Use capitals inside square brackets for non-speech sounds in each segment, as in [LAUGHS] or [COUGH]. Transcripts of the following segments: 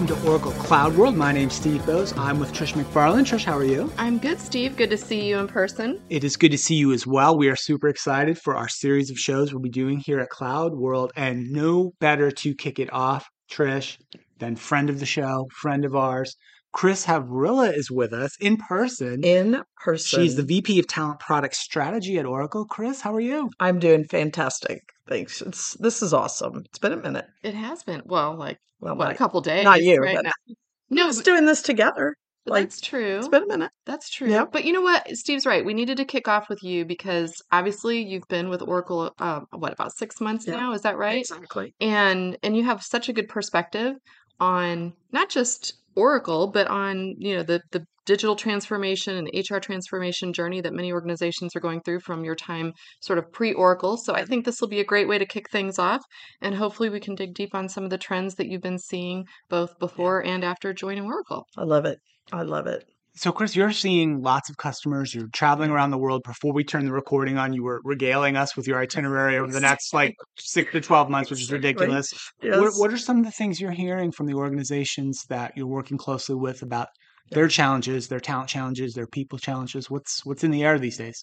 Welcome to Oracle Cloud World. My name's Steve Boese. I'm with Trish McFarlane. Trish, how are you? I'm good, Steve. Good to see you in person. It is good to see you as well. We are super excited for our series of shows we'll be doing here at Cloud World, and no better to kick it off, Trish, than friend of the show, friend of ours. Chris Havrilla is with us in person. In person. She's the VP of Talent Product Strategy at Oracle. Chris, how are you? I'm doing fantastic. Thanks. It's this is awesome. It's been a minute. It has been. Well, like Well, what, a couple days. not you, right but now. no, No, just doing this together. Like that's true. it's been a minute. That's true. Yep. But you know what? Steve's right. We needed to kick off with you because obviously you've been with Oracle, um, what, about six months Yeah. now? Is that right? Exactly. and and you have such a good perspective on not just Oracle, but on you know the the digital transformation and HR transformation journey that many organizations are going through from your time sort of pre-Oracle. So I think this will be a great way to kick things off, and hopefully we can dig deep on some of the trends that you've been seeing both before and after joining Oracle. I love it. I love it. So, Chris, you're seeing lots of customers. You're traveling around the world. Before we turn the recording on, you were regaling us with your itinerary over the next like six to 12 months, which is ridiculous. Yes. What, what are some of the things you're hearing from the organizations that you're working closely with about their challenges, their talent challenges, their people challenges? What's what's in the air these days?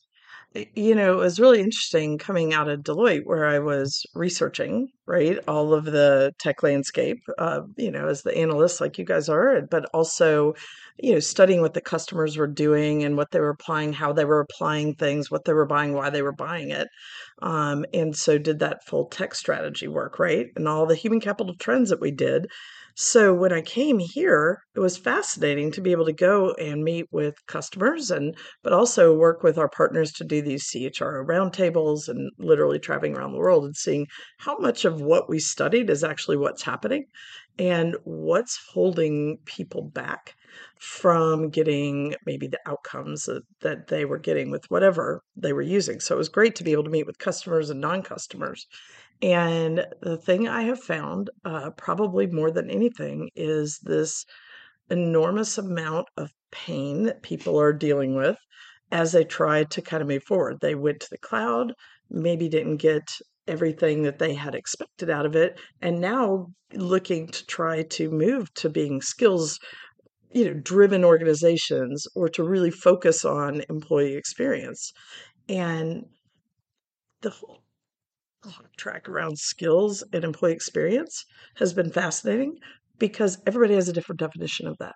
You know, it was really interesting coming out of Deloitte where I was researching, right, all of the tech landscape, uh, you know, as the analyst like you guys are, but also, you know, studying what the customers were doing and what they were applying, how they were applying things, what they were buying, why they were buying it. Um, and so did that full tech strategy work, right? And all the human capital trends that we did. So when I came here, it was fascinating to be able to go and meet with customers and but also work with our partners to do these CHRO roundtables and literally traveling around the world and seeing how much of what we studied is actually what's happening and what's holding people back from getting maybe the outcomes that, that they were getting with whatever they were using. So it was great to be able to meet with customers and non customers. And the thing I have found, uh, probably more than anything, is this enormous amount of pain that people are dealing with as they try to kind of move forward. They went to the cloud, maybe didn't get everything that they had expected out of it, and now looking to try to move to being skills you know driven organizations or to really focus on employee experience and the whole track around skills and employee experience has been fascinating because everybody has a different definition of that.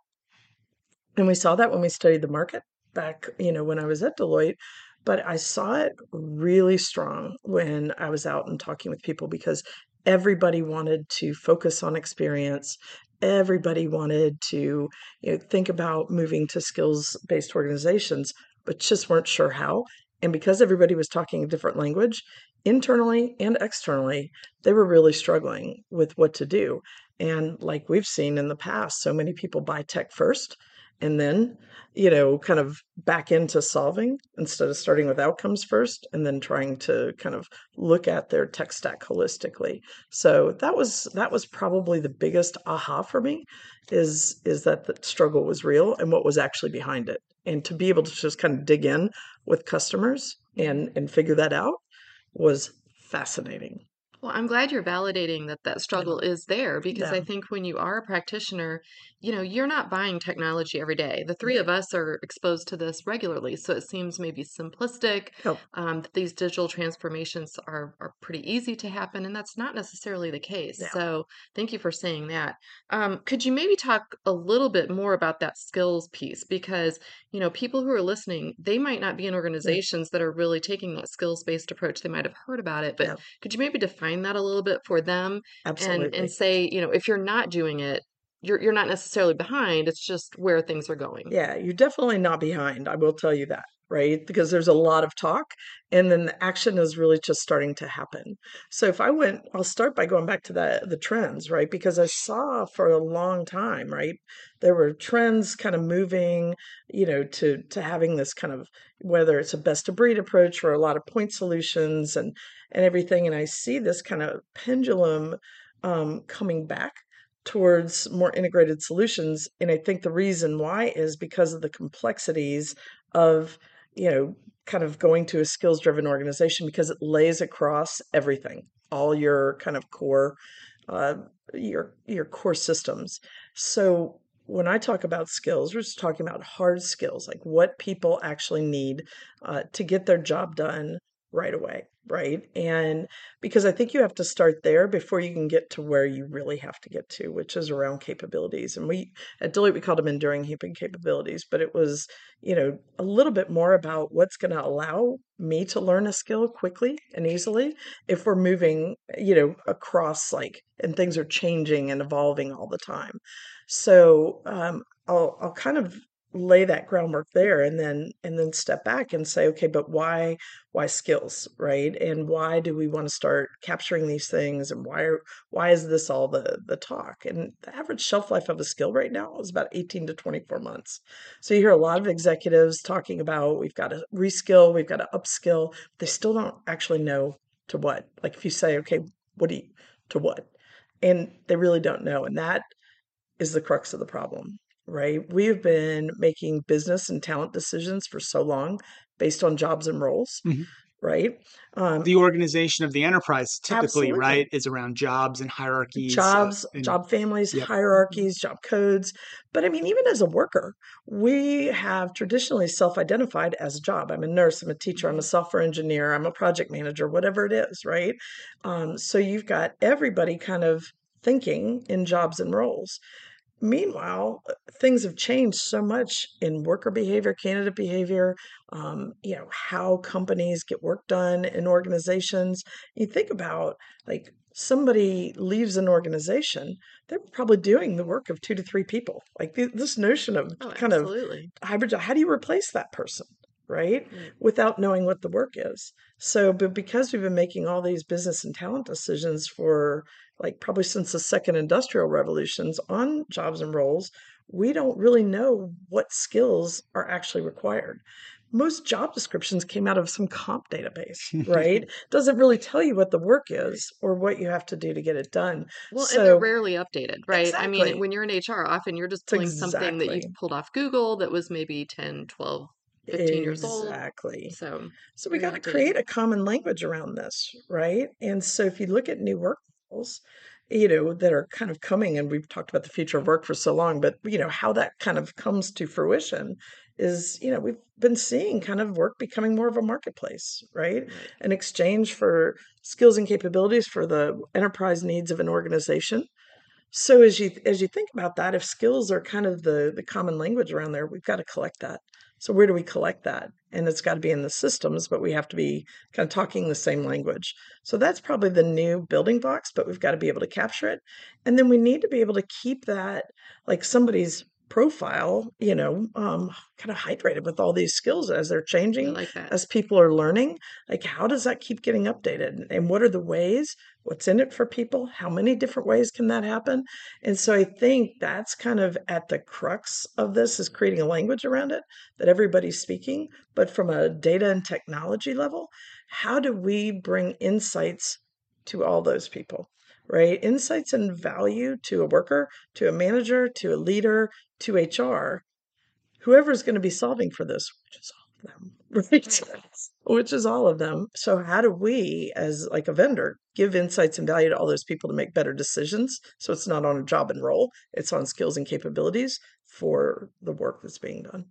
And we saw that when we studied the market back, you know, when I was at Deloitte, but I saw it really strong when I was out and talking with people because everybody wanted to focus on experience. Everybody wanted to, you know, think about moving to skills based organizations, but just weren't sure how. And because everybody was talking a different language, internally and externally, they were really struggling with what to do. And like we've seen in the past, so many people buy tech first and then, you know, kind of back into solving instead of starting with outcomes first and then trying to kind of look at their tech stack holistically. So that was that was probably the biggest aha for me is is that the struggle was real and what was actually behind it. And to be able to just kind of dig in with customers and and figure that out was fascinating. Well, I'm glad you're validating that that struggle is there because I think when you are a practitioner, you know, you're not buying technology every day. The three of us are exposed to this regularly, so it seems maybe simplistic. Yep. Um, that these digital transformations are are pretty easy to happen, and that's not necessarily the case. Yeah. So, thank you for saying that. Um, could you maybe talk a little bit more about that skills piece? Because you know, people who are listening, they might not be in organizations that are really taking that skills based approach. They might have heard about it, but Yeah. could you maybe define that a little bit for them and Absolutely. and say, you know, if you're not doing it, you're you're not necessarily behind. It's just where things are going. Yeah, you're definitely not behind. I will tell you that, right? Because there's a lot of talk and then the action is really just starting to happen. So if I went, I'll start by going back to the the trends, right? Because I saw for a long time, right? There were trends kind of moving, you know, to to having this kind of whether it's a best of breed approach or a lot of point solutions and and everything. And I see this kind of pendulum um, coming back towards more integrated solutions. And I think the reason why is because of the complexities of, you know, kind of going to a skills driven organization because it lays across everything, all your kind of core uh, your your core systems. So when I talk about skills, we're just talking about hard skills, like what people actually need uh, to get their job done right away, right? And because I think you have to start there before you can get to where you really have to get to, which is around capabilities. And we at Deloitte we called them enduring human capabilities, but it was, you know, a little bit more about what's going to allow me to learn a skill quickly and easily if we're moving, you know, across like and things are changing and evolving all the time. So um, I'll I'll kind of lay that groundwork there and then and then step back and say okay but why why skills right? And why do we want to start capturing these things? And why are, why is this all the the talk? And the average shelf life of a skill right now is about 18 to 24 months. So you hear a lot of executives talking about we've got to reskill we've got to upskill they still don't actually know to what. Like if you say okay what do you to what? And they really don't know and that is the crux of the problem right? We've been making business and talent decisions for so long based on jobs and roles, Mhm. right? Um, The organization of the enterprise typically, Absolutely. right, is around jobs and hierarchies. uh, jobs, and- job families, Yep. hierarchies, job codes. But I mean, even as a worker, we have traditionally self identified as a job. I'm a nurse, I'm a teacher, I'm a software engineer, I'm a project manager, whatever it is, right? Um, so you've got everybody kind of thinking in jobs and roles. Meanwhile, uh, things have changed so much in worker behavior, candidate behavior, um, you know, how companies get work done in organizations. You think about like somebody leaves an organization, they're probably doing the work of two to three people. Like th- this notion of Oh, kind of hybrid job, how do you replace that person? Right? Right. Without knowing what the work is. So, but because we've been making all these business and talent decisions for like probably since the second industrial revolutions on jobs and roles, we don't really know what skills are actually required. Most job descriptions came out of some comp database, right? [LAUGHS] Doesn't really tell you what the work is or what you have to do to get it done. Well, and So- they're rarely updated, right? I mean, when you're in HR, often you're just pulling something that you pulled off Google that was maybe 10, 12, 15 years old. Exactly. So, So we got to create a common language around this, right? And so if you look at new work models, you know, that are kind of coming, and we've talked about the future of work for so long, but you know, how that kind of comes to fruition is, you know, we've been seeing kind of work becoming more of a marketplace, right? right. An exchange for skills and capabilities for the enterprise needs of an organization. So as you as you think about that, if skills are kind of the the common language around there, we've got to collect that. So where do we collect that? And it's got to be in the systems, but we have to be kind of talking the same language. So that's probably the new building blocks, but we've got to be able to capture it. And then we need to be able to keep that like somebody's profile, you know, um, kind of hydrated with all these skills as they're changing like as people are learning like how does that keep getting updated? And what are the ways? What's in it for people? How many different ways can that happen? And so i think that's kind of at the crux of this is creating a language around it that everybody's speaking but from a data and technology level how do we bring insights to all those people right insights and value to a worker to a manager to a leader to hr whoever's going to be solving for this, which is all of them, [LAUGHS] right? which is all of them. So how do we, as like a vendor, give insights and value to all those people to make better decisions? So it's not on a job and role; it's on skills and capabilities for the work that's being done.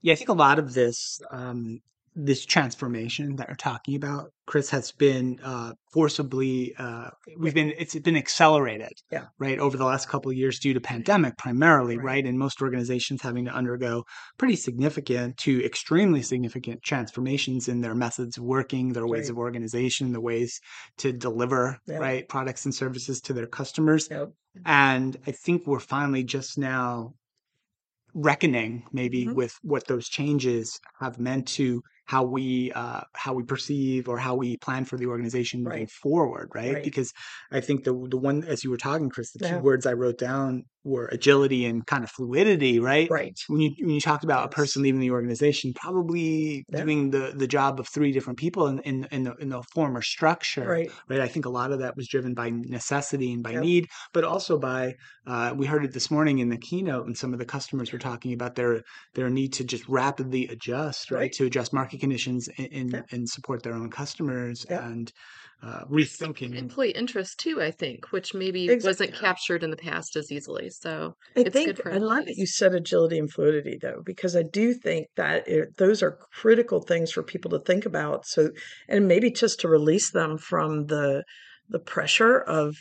Yeah, I think a lot of this um, this transformation that we're talking about, Chris, has been uh, forcibly uh, we've been it's been accelerated, Yeah. right, over the last couple of years due to pandemic primarily, Right. right, and most organizations having to undergo pretty significant to extremely significant transformations in their methods of working, their ways Right. of organization, the ways to deliver Yeah. right products and services to their customers, Yep. and I think we're finally just now reckoning maybe Mhm. with what those changes have meant to how we uh, how we perceive or how we plan for the organization moving Right. forward, right? Right. Because I think the the one as you were talking, Chris, the two words I wrote down were agility and kind of fluidity, right? Right. When you when you talked about a person leaving the organization, probably Yeah. doing the the job of three different people in in in the, in the former structure, Right. right? I think a lot of that was driven by necessity and by Yep. need, but also by uh, we heard it this morning in the keynote, and some of the customers were talking about their their need to just rapidly adjust, right, Right. to adjust market conditions and and, Yep. and support their own customers. Yep. And uh, rethinking. employee interest too, I think, which maybe Exactly. wasn't captured in the past as easily. So I it's think good for I love that you said agility and fluidity though, because I do think that it, those are critical things for people to think about. So, and maybe just to release them from the the pressure of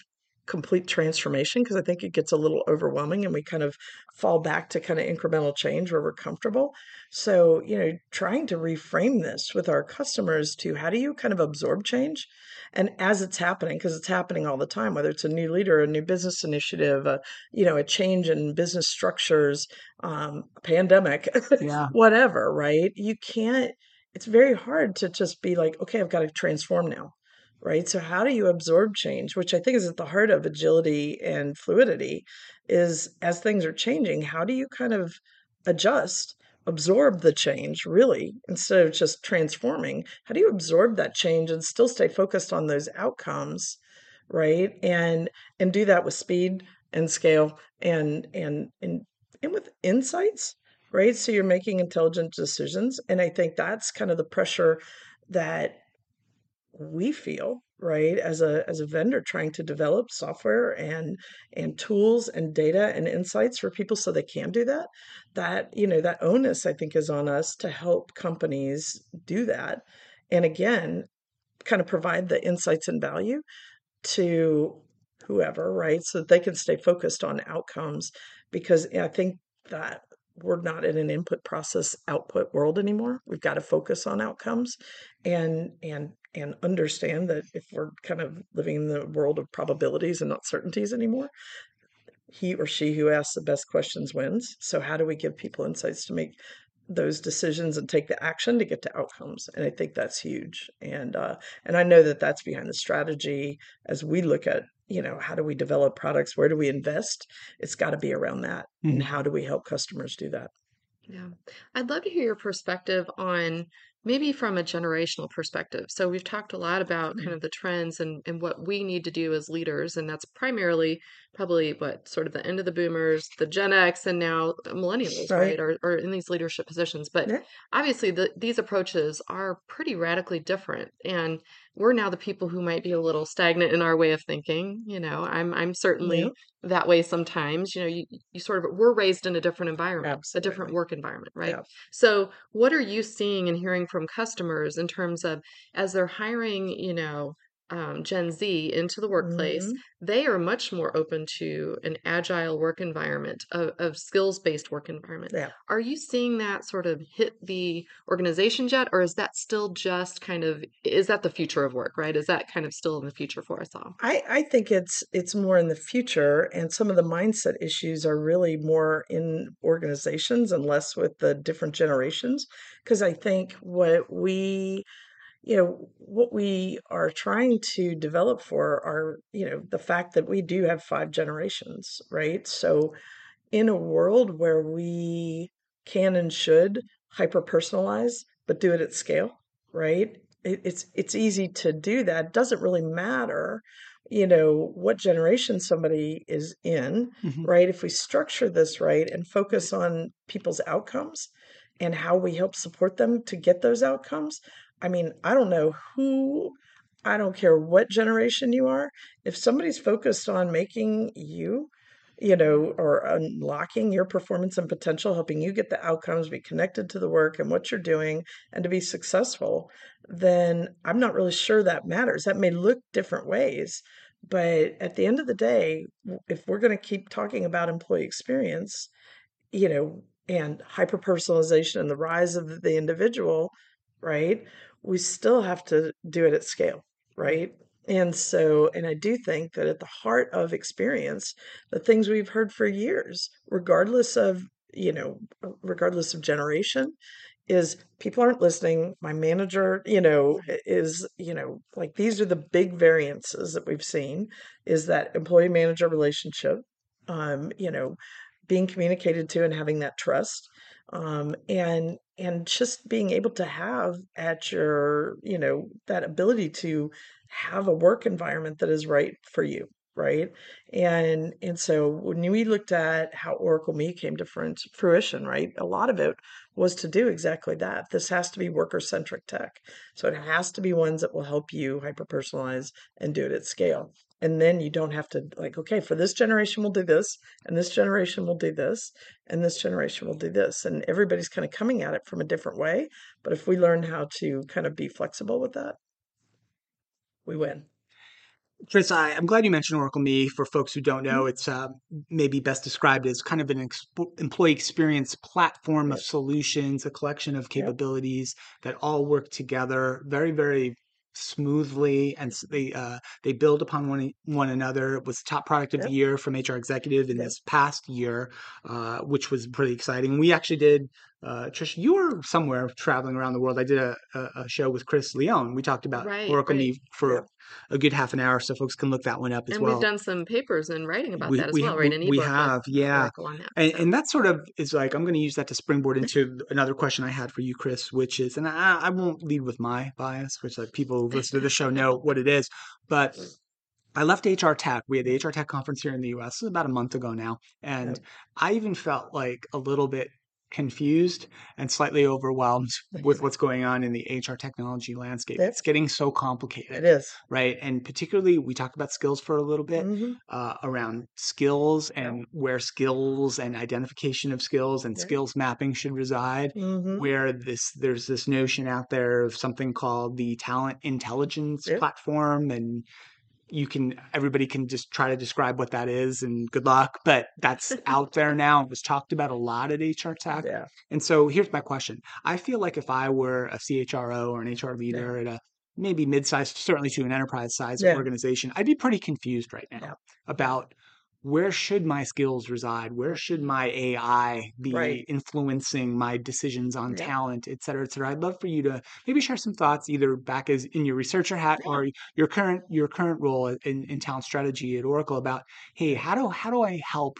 complete transformation, because I think it gets a little overwhelming, and we kind of fall back to kind of incremental change where we're comfortable. So, you know, trying to reframe this with our customers to how do you kind of absorb change, and as it's happening, because it's happening all the time, whether it's a new leader, a new business initiative, a you know, a change in business structures, um, a pandemic, Yeah. [LAUGHS] whatever, right? You can't, it's very hard to just be like, okay, I've got to transform now, right? So, how do you absorb change, which I think is at the heart of agility and fluidity, is as things are changing, how do you kind of adjust? Absorb the change really instead of just transforming. How do you absorb that change and still stay focused on those outcomes? right and and do that with speed and scale and and and and with insights right so you're making intelligent decisions and i think that's kind of the pressure that we feel right as a as a vendor trying to develop software and and tools and data and insights for people so they can do that that you know that onus i think is on us to help companies do that and again kind of provide the insights and value to whoever, right? So that they can stay focused on outcomes because I think that we're not in an input process output world anymore. We've got to focus on outcomes and and and understand that if we're kind of living in the world of probabilities and not certainties anymore, he or she who asks the best questions wins. So how do we give people insights to make those decisions and take the action to get to outcomes and i think that's huge and uh and i know that that's behind the strategy as we look at you know how do we develop products where do we invest it's got to be around that and Mhm. how do we help customers do that Yeah. I'd love to hear your perspective on maybe from a generational perspective. So we've talked a lot about kind Mhm. of the trends and, and what we need to do as leaders, and that's primarily probably what sort of the end of the boomers, the Gen X, and now millennials, Right. right, are, are in these leadership positions. But Yeah. obviously the, these approaches are pretty radically different. And we're now the people who might be a little stagnant in our way of thinking. You know, I'm I'm certainly Yeah. that way sometimes. You know, you, you sort of we're raised in a different environment, a different work environment, right? Yeah. So, what are you seeing and hearing from customers in terms of as they're hiring, you know, um, Gen Z into the workplace, Mhm. they are much more open to an agile work environment, of, of skills based work environment. Yeah. Are you seeing that sort of hit the organizations yet, or is that still just kind of is that the future of work, right? Is that kind of still in the future for us all? I, I think it's it's more in the future and some of the mindset issues are really more in organizations and less with the different generations because I think what we you know what we are trying to develop for are you know the fact that we do have five generations right? So in a world where we can and should hyper personalize but do it at scale right? It, it's it's easy to do that. It doesn't really matter you know what generation somebody is in Mhm. right? If we structure this right and focus on people's outcomes and how we help support them to get those outcomes I mean, I don't know who, I don't care what generation you are. If somebody's focused on making you, you know, or unlocking your performance and potential, helping you get the outcomes, be connected to the work and what you're doing, and to be successful, then I'm not really sure that matters. That may look different ways. But at the end of the day, if we're going to keep talking about employee experience, you know, and hyper personalization and the rise of the individual, right? We still have to do it at scale, right? And so, and I do think that at the heart of experience, the things we've heard for years, regardless of, you know, regardless of generation, is people aren't listening. My manager, you know, is, you know, like these are the big variances that we've seen is that employee manager relationship, um, you know, being communicated to and having that trust um, and and just being able to have at your you know that ability to have a work environment that is right for you right? And and so when we looked at how Oracle Me came to fruition, right? A lot of it was to do exactly that. This has to be worker centric tech. So it has to be ones that will help you hyper personalize and do it at scale. And then you don't have to like, okay, for this generation we'll do this, and this generation will do this, and this generation will do this. And everybody's kind of coming at it from a different way. But if we learn how to kind of be flexible with that, we win. Chris, I, am glad you mentioned Oracle Me. For folks who don't know, mm-hmm. it's uh, maybe best described as kind of an employee experience platform of solutions, a collection of capabilities that all work together very, very smoothly and they uh, they build upon one one another. It was top product of the year from HR Executive in this past year, uh, which was pretty exciting. We actually did uh, Trish, you were somewhere traveling around the world. I did a, a, a show with Chris Leone. We talked about right, Oracle right. Me for yeah. A good half an hour, so folks can look that one up as and well. we've done some papers and writing about we, that as we, well, right? An we have, yeah. That, and, so. and that sort of is like I'm going to use that to springboard into another question I had for you, Chris, which is, and I, I won't lead with my bias, which like people who listen to the show know what it is, but [LAUGHS] mm. I left HR Tech. We had the HR Tech conference here in the US about a month ago now. And I even felt like a little bit confused and slightly overwhelmed [LAUGHS] with what's going on in the HR technology landscape. It's getting so complicated. It is. Right. And particularly, we talked about skills for a little bit mm-hmm. uh, around skills and where skills and identification of skills and yeah. skills mapping should reside. Mm-hmm. Where this there's this notion out there of something called the talent intelligence yeah. platform and you can everybody can just try to describe what that is and good luck but that's [LAUGHS] out there now it was talked about a lot at hr tech yeah. and so here's my question i feel like if i were a chro or an hr leader yeah. at a maybe mid-sized certainly to an enterprise size yeah. organization i'd be pretty confused right now about where should my skills reside? Where should my AI be right. influencing my decisions on yeah. talent, et cetera, et cetera? I'd love for you to maybe share some thoughts, either back as in your researcher hat yeah. or your current your current role in, in talent strategy at Oracle about, hey, how do how do I help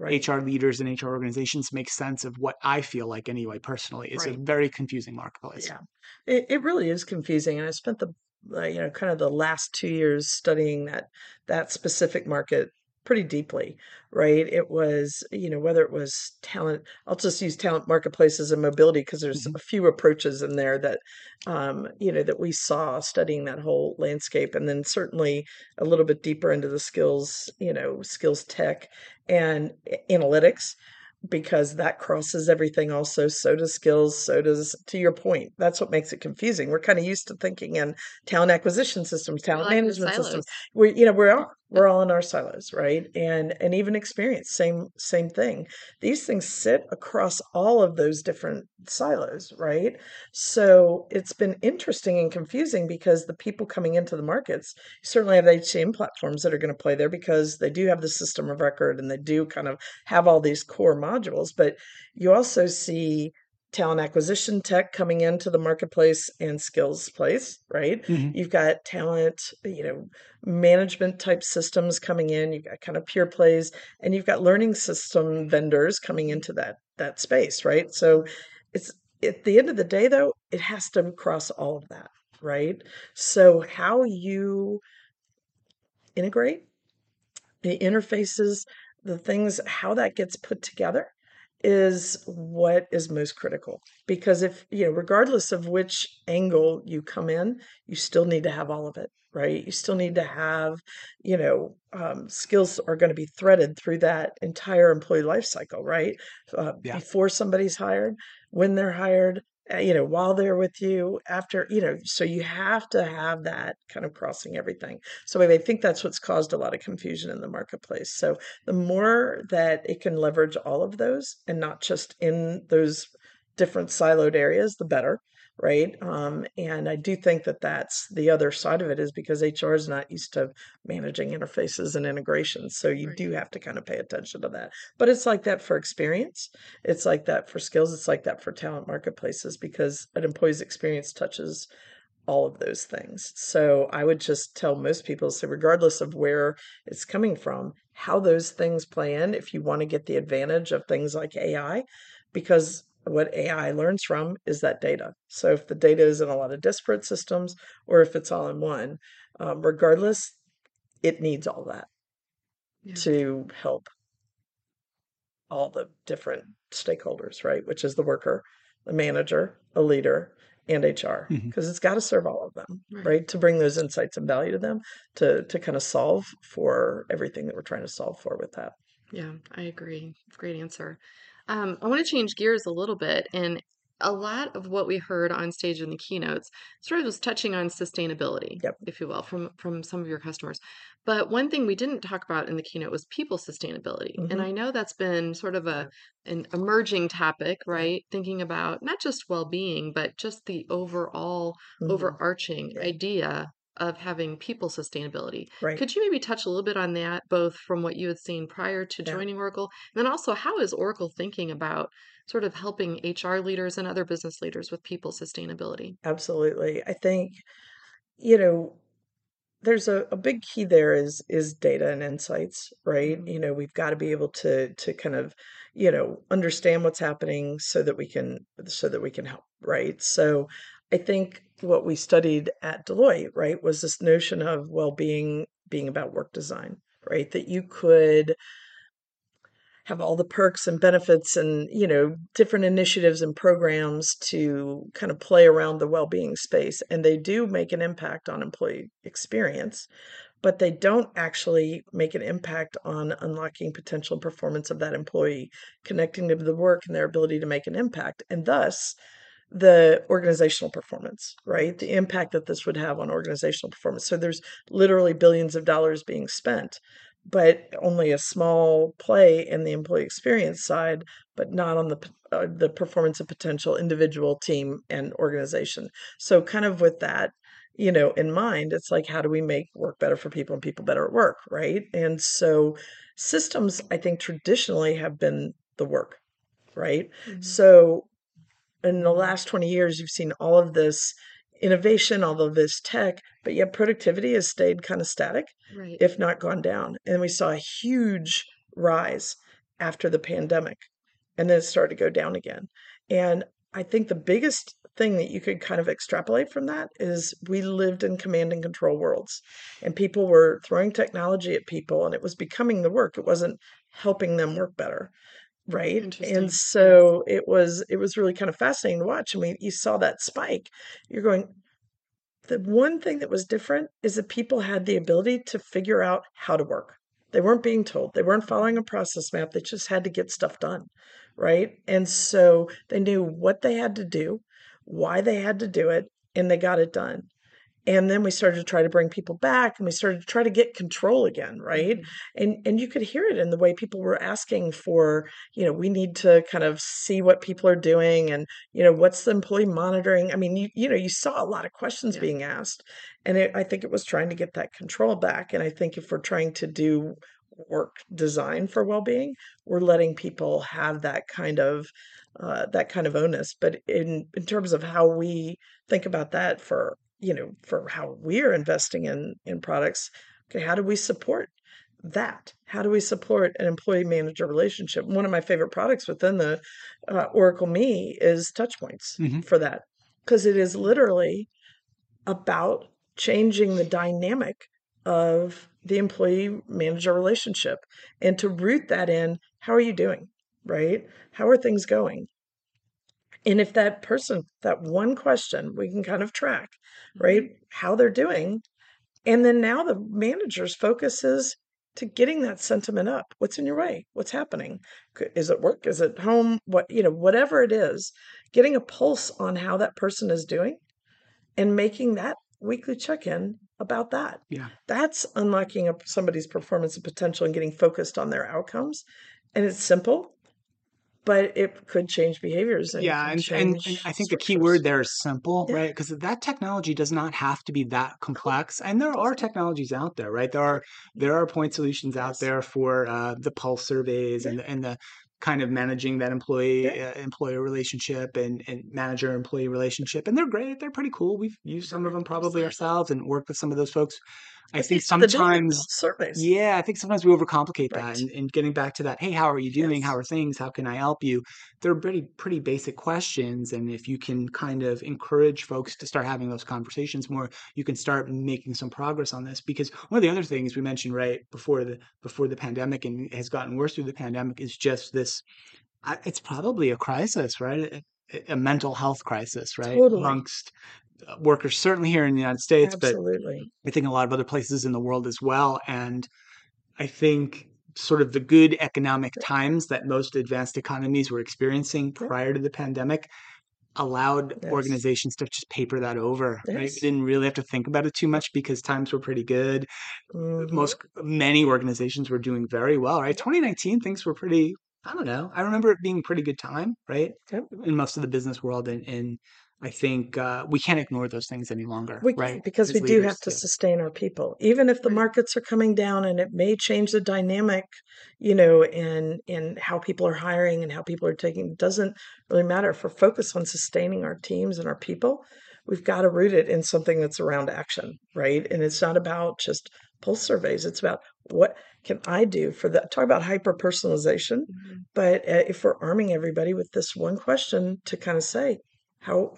Right. HR leaders and HR organizations make sense of what I feel like anyway personally. It's right. a very confusing marketplace. Yeah, it, it really is confusing. And I spent the uh, you know kind of the last two years studying that that specific market pretty deeply, right? It was, you know, whether it was talent, I'll just use talent marketplaces and mobility because there's mm-hmm. a few approaches in there that, um, you know, that we saw studying that whole landscape. And then certainly a little bit deeper into the skills, you know, skills tech and analytics because that crosses everything also so does skills so does to your point that's what makes it confusing we're kind of used to thinking in talent acquisition systems talent like management systems we you know we're all we're all in our silos right? And and even experience same same thing. These things sit across all of those different silos right? So it's been interesting and confusing because the people coming into the markets certainly have hcm platforms that are going to play there because they do have the system of record and they do kind of have all these core modules but you also see talent acquisition tech coming into the marketplace and skills place right? Mm-hmm. you've got talent you know management type systems coming in you've got kind of peer plays and you've got learning system vendors coming into that that space right? So it's at the end of the day though it has to cross all of that right? So how you integrate the interfaces the things how that gets put together is what is most critical because if you know regardless of which angle you come in you still need to have all of it right you still need to have you know um, skills are going to be threaded through that entire employee life cycle right uh, yeah. before somebody's hired when they're hired uh, you know while they're with you after you know so you have to have that kind of crossing everything. So i think that's what's caused a lot of confusion in the marketplace. So the more that it can leverage all of those and not just in those different siloed areas the better right? Um, and I do think that that's the other side of it is because HR is not used to managing interfaces and integrations. So you right. do have to kind of pay attention to that. But it's like that for experience. It's like that for skills. It's like that for talent marketplaces because an employee's experience touches all of those things. So I would just tell most people, so regardless of where it's coming from, how those things play in, if you want to get the advantage of things like AI, because what AI learns from is that data. So if the data is in a lot of disparate systems or if it's all in one, um, regardless, it needs all that. Yeah. to help all the different stakeholders, right? Which is the worker, the manager, a leader, and HR, because it's got to serve all of them, Right. right? To bring those insights and value to them to to kind of solve for everything that we're trying to solve for with that. Yeah, I agree. Great answer. Um, I want to change gears a little bit. And a lot of what we heard on stage in the keynotes sort of was touching on sustainability, Yep. if you will, from from some of your customers. But one thing we didn't talk about in the keynote was people sustainability. And Mhm. I know that's been sort of a an emerging topic, right? Thinking about not just well-being, but just the overall Mhm. overarching Right. idea of having people sustainability. Right. Could you maybe touch a little bit on that, both from what you had seen prior to Yeah. joining Oracle, and then also how is Oracle thinking about sort of helping HR leaders and other business leaders with people sustainability? Absolutely. I think, you know, there's a, a big key there is is data and insights, right? Mhm. You know, we've got to be able to to kind of, you know, understand what's happening so that we can so that we can help, right? So I think what we studied at Deloitte, right, was this notion of well-being being about work design, right? That you could have all the perks and benefits and you know different initiatives and programs to kind of play around the well-being space and they do make an impact on employee experience but they don't actually make an impact on unlocking potential performance of that employee connecting them to the work and their ability to make an impact and thus the organizational performance right the impact that this would have on organizational performance so there's literally billions of dollars being spent but only a small play in the employee experience side, but not on the uh, the performance of potential individual, team, and organization. So, kind of with that, you know, in mind, it's like how do we make work better for people and people better at work, right? And so, systems, I think, traditionally have been the work, right? Mhm. So, in the last 20 years, you've seen all of this innovation, all of this tech, but yet productivity has stayed kind of static Right. if not gone down. And we saw a huge rise after the pandemic, and then it started to go down again. And I think the biggest thing that you could kind of extrapolate from that is we lived in command and control worlds, and people were throwing technology at people, and it was becoming the work. It wasn't helping them work better right and so it was it was really kind of fascinating to watch and we you saw that spike you're going the one thing that was different is that people had the ability to figure out how to work. They weren't being told, they weren't following a process map, they just had to get stuff done, right? And so they knew what they had to do, why they had to do it, and they got it done. And then we started to try to bring people back and we started to try to get control again, right? Mhm. and and you could hear it in the way people were asking for you know we need to kind of see what people are doing and you know what's the employee monitoring i mean you you know you saw a lot of questions Yeah. being asked and it, i think it was trying to get that control back and i think if we're trying to do work design for well-being we're letting people have that kind of uh, that kind of onus but in in terms of how we think about that for you know for how we're investing in in products okay how do we support that? How do we support an employee manager relationship? One of my favorite products within the uh, oracle me is touchpoints Mhm. for that because it is literally about changing the dynamic of the employee manager relationship and to root that in how are you doing? right? How are things going and if that person that one question we can kind of track right mm-hmm. how they're doing and then now the manager's focus is to getting that sentiment up. What's in your way? What's happening? Is it work? Is it home? What, you know, whatever it is, getting a pulse on how that person is doing and making that weekly check in about that. Yeah. That's unlocking somebody's performance and potential and getting focused on their outcomes. And it's simple, but it could change behaviors. And Yeah, and, and and I think the key word there is simple, Yeah. right? Because that technology does not have to be that complex, and there are technologies out there, right? There are there are point solutions out Yes. there for uh, the pulse surveys and and the kind of managing that employee Yeah. uh, employer relationship and and manager employee relationship, and they're great. They're pretty cool. We've used some of them probably ourselves and worked with some of those folks. I think sometimes surveys. yeah, I think sometimes we overcomplicate that. And, and getting back to that, hey, how are you doing? Yes. How are things? How can I help you? They're pretty pretty basic questions. And if you can kind of encourage folks to start having those conversations more, you can start making some progress on this. Because one of the other things we mentioned right before the before the pandemic and has gotten worse through the pandemic is just this. It's probably a crisis, right? A, mental health crisis, right? Totally. Amongst workers, certainly here in the United States, but I think a lot of other places in the world as well. And I think sort of the good economic times that most advanced economies were experiencing prior to the pandemic allowed Yes. organizations to just paper that over. Right? Yes. We didn't really have to think about it too much because times were pretty good. Mhm. Most many organizations were doing very well, right? 2019 things were pretty I don't know. I remember it being a pretty good time, right? Yep. In most of the business world and, and I think uh, we can't ignore those things any longer, We right? because as we do have to sustain our people, even if the Right. markets are coming down, and it may change the dynamic, you know, in in how people are hiring and how people are taking. It doesn't really matter if we're focused on sustaining our teams and our people. We've got to root it in something that's around action, right? And it's not about just pulse surveys. It's about what can I do for the talk about hyper personalization. Mhm. But uh, if we're arming everybody with this one question to kind of say, how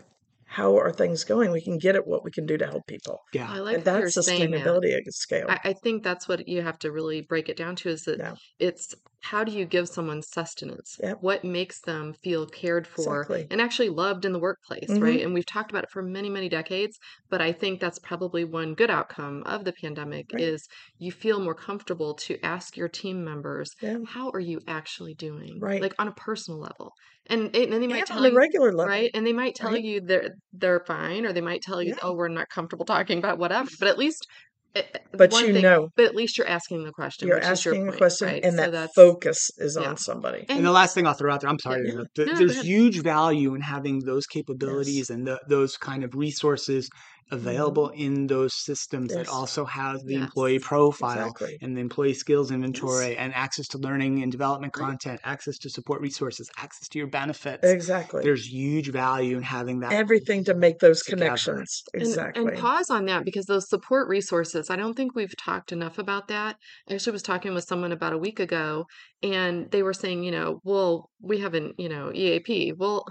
how are things going? We can get at what we can do to help people. Yeah. I like And that you're that's saying that. sustainability at scale. I, I think that's what you have to really break it down to is that Yeah. it's how do you give someone sustenance? Yep. What makes them feel cared for Exactly. and actually loved in the workplace, Mhm. right? And we've talked about it for many, many decades, but I think that's probably one good outcome of the pandemic Right. is you feel more comfortable to ask your team members, Yeah. how are you actually doing? Right. Like on a personal level. And, and they might And tell on a you regular level. right and they might tell right? you they're they're fine or they might tell you Yeah. oh we're not comfortable talking about whatever but at least But you thing- know. but at least you're asking the question You're which is your asking a point, question, right? and So that that's focus is yeah. on somebody. And and the last thing I'll throw out there, I'm sorry, Yeah. interrupt, th- No, there's huge value in having those Yes. capabilities and the, those kind of resources available in those systems that Mm-hmm. Also have the Yes. employee profile Exactly. and the employee skills inventory Yes. and access to learning and development Right. content, access to support resources, access to your benefits. Exactly. There's huge value in having that. Everything to make those together. connections. and, Exactly. and pause on that because those support resources i don't think we've talked enough about that. I actually was talking with someone about a week ago and they were saying you know well we haven't you know eap well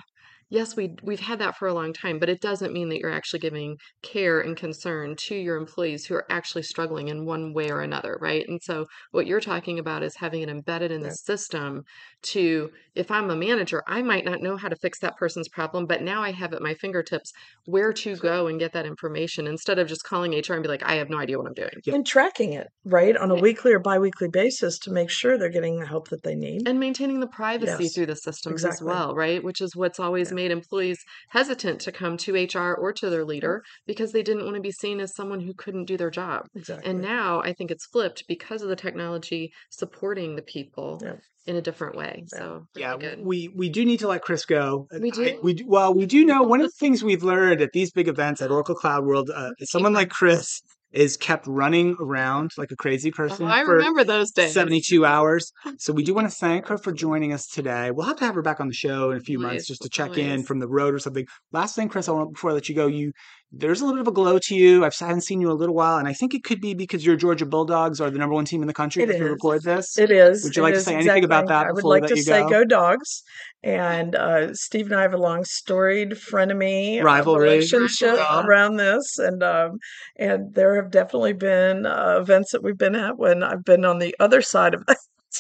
yes we we've had that for a long time but it doesn't mean that you're actually giving care and concern to your employees who are actually struggling in one way or another right and so what you're talking about is having it embedded in the Yeah. system to if i'm a manager i might not know how to fix that person's problem but now i have at my fingertips where to go and get that information instead of just calling hr and be like i have no idea what i'm doing Yep. and tracking it, right, on a Yeah. weekly or biweekly basis to make sure they're getting the help that they need. and maintaining the privacy Yes, through the systems exactly. as well right which is what's always Yeah. Made employees hesitant to come to hr or to their leader because they didn't want to be seen as someone who couldn't do their job exactly. and now i think it's flipped because of the technology supporting the people Yeah. in a different way Yeah. so Yeah, good. we we do need to let Chris go. We I- do? we well, we do know [LAUGHS] one of the things we've learned at these big events at Oracle Cloud World. Uh, Keep someone like Chris is kept running around like a crazy oh, person. Oh, i for remember those days 72 hours. So we do want to thank her for [LAUGHS] joining us today. We'll have to have her back on the show in a few months just to check in from the road or something. Last thing, Chris, I want before I let you go, you there's a little bit of a glow to you. I've, I haven't seen you in a little while, and I think it could be because your Georgia Bulldogs are the number one team in the country It we is. record this. It is. Would you it like to say anything about exactly. that I would like to say go? go dogs. And uh, Steve and I have a long storied frenemy uh, Rivalry. relationship Yeah. around this, and um, and there have definitely been uh, events that we've been at when I've been on the other side of [LAUGHS] that.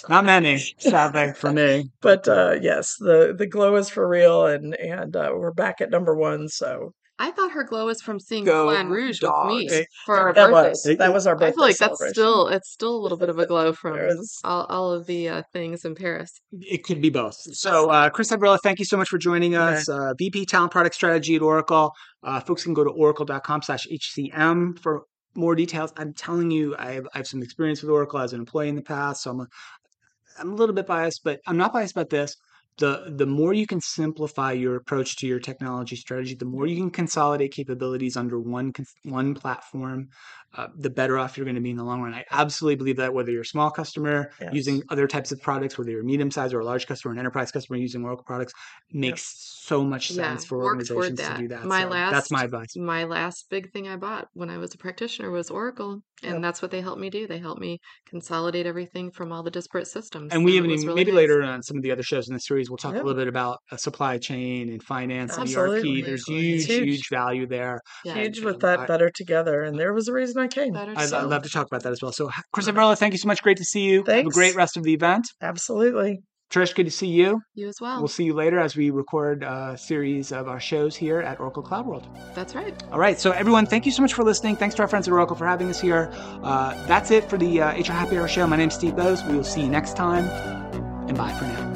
Not many, sadly, for me. But uh, yes, the the glow is for real, and and uh, we're back at number one. So i thought her glow was from seeing Go Moulin rouge with me for our that birthday was that was our birthday I feel like that's still it's still a little bit of a glow from all, all of the uh, things in Paris. It could be both. So, uh, Chris Havrilla, thank you so much for joining us. Uh, VP Talent Product Strategy at Oracle. Uh, folks can go to oracle.com slash HCM for more details. I'm telling you, I have, I have some experience with Oracle as an employee in the past, so I'm a, I'm a little bit biased, but I'm not biased about this. The the more you can simplify your approach to your technology strategy, the more you can consolidate capabilities under one one platform, uh, the better off you're going to be in the long run. I absolutely believe that whether you're a small customer Yes. using other types of products, whether you're a medium sized or a large customer, an enterprise customer using Oracle products, makes so much Yeah, sense for organizations that. to do that. My So last that's my advice. my last big thing I bought when I was a practitioner was Oracle, and Yep. that's what they helped me do. They helped me consolidate everything from all the disparate systems. And we haven't even, really maybe nice. later on some of the other shows in the series, we'll talk Yeah. a little bit about uh, supply chain and finance and Absolutely. ERP. There's huge, huge. huge value there. Yeah. Huge and with I- that better together. And there was a reason I came. Better I'd, so. I'd love to talk about that as well. So, Chris Havrilla, thank you so much. Great to see you. Have a great rest of the event. Absolutely. Trish, good to see you. You as well. We'll see you later as we record a series of our shows here at Oracle Cloud World. That's right. All right. So, everyone, thank you so much for listening. Thanks to our friends at Oracle for having us here. Uh, that's it for the uh, HR Happy Hour show. My name's Steve Boese. We will see you next time. And bye for now.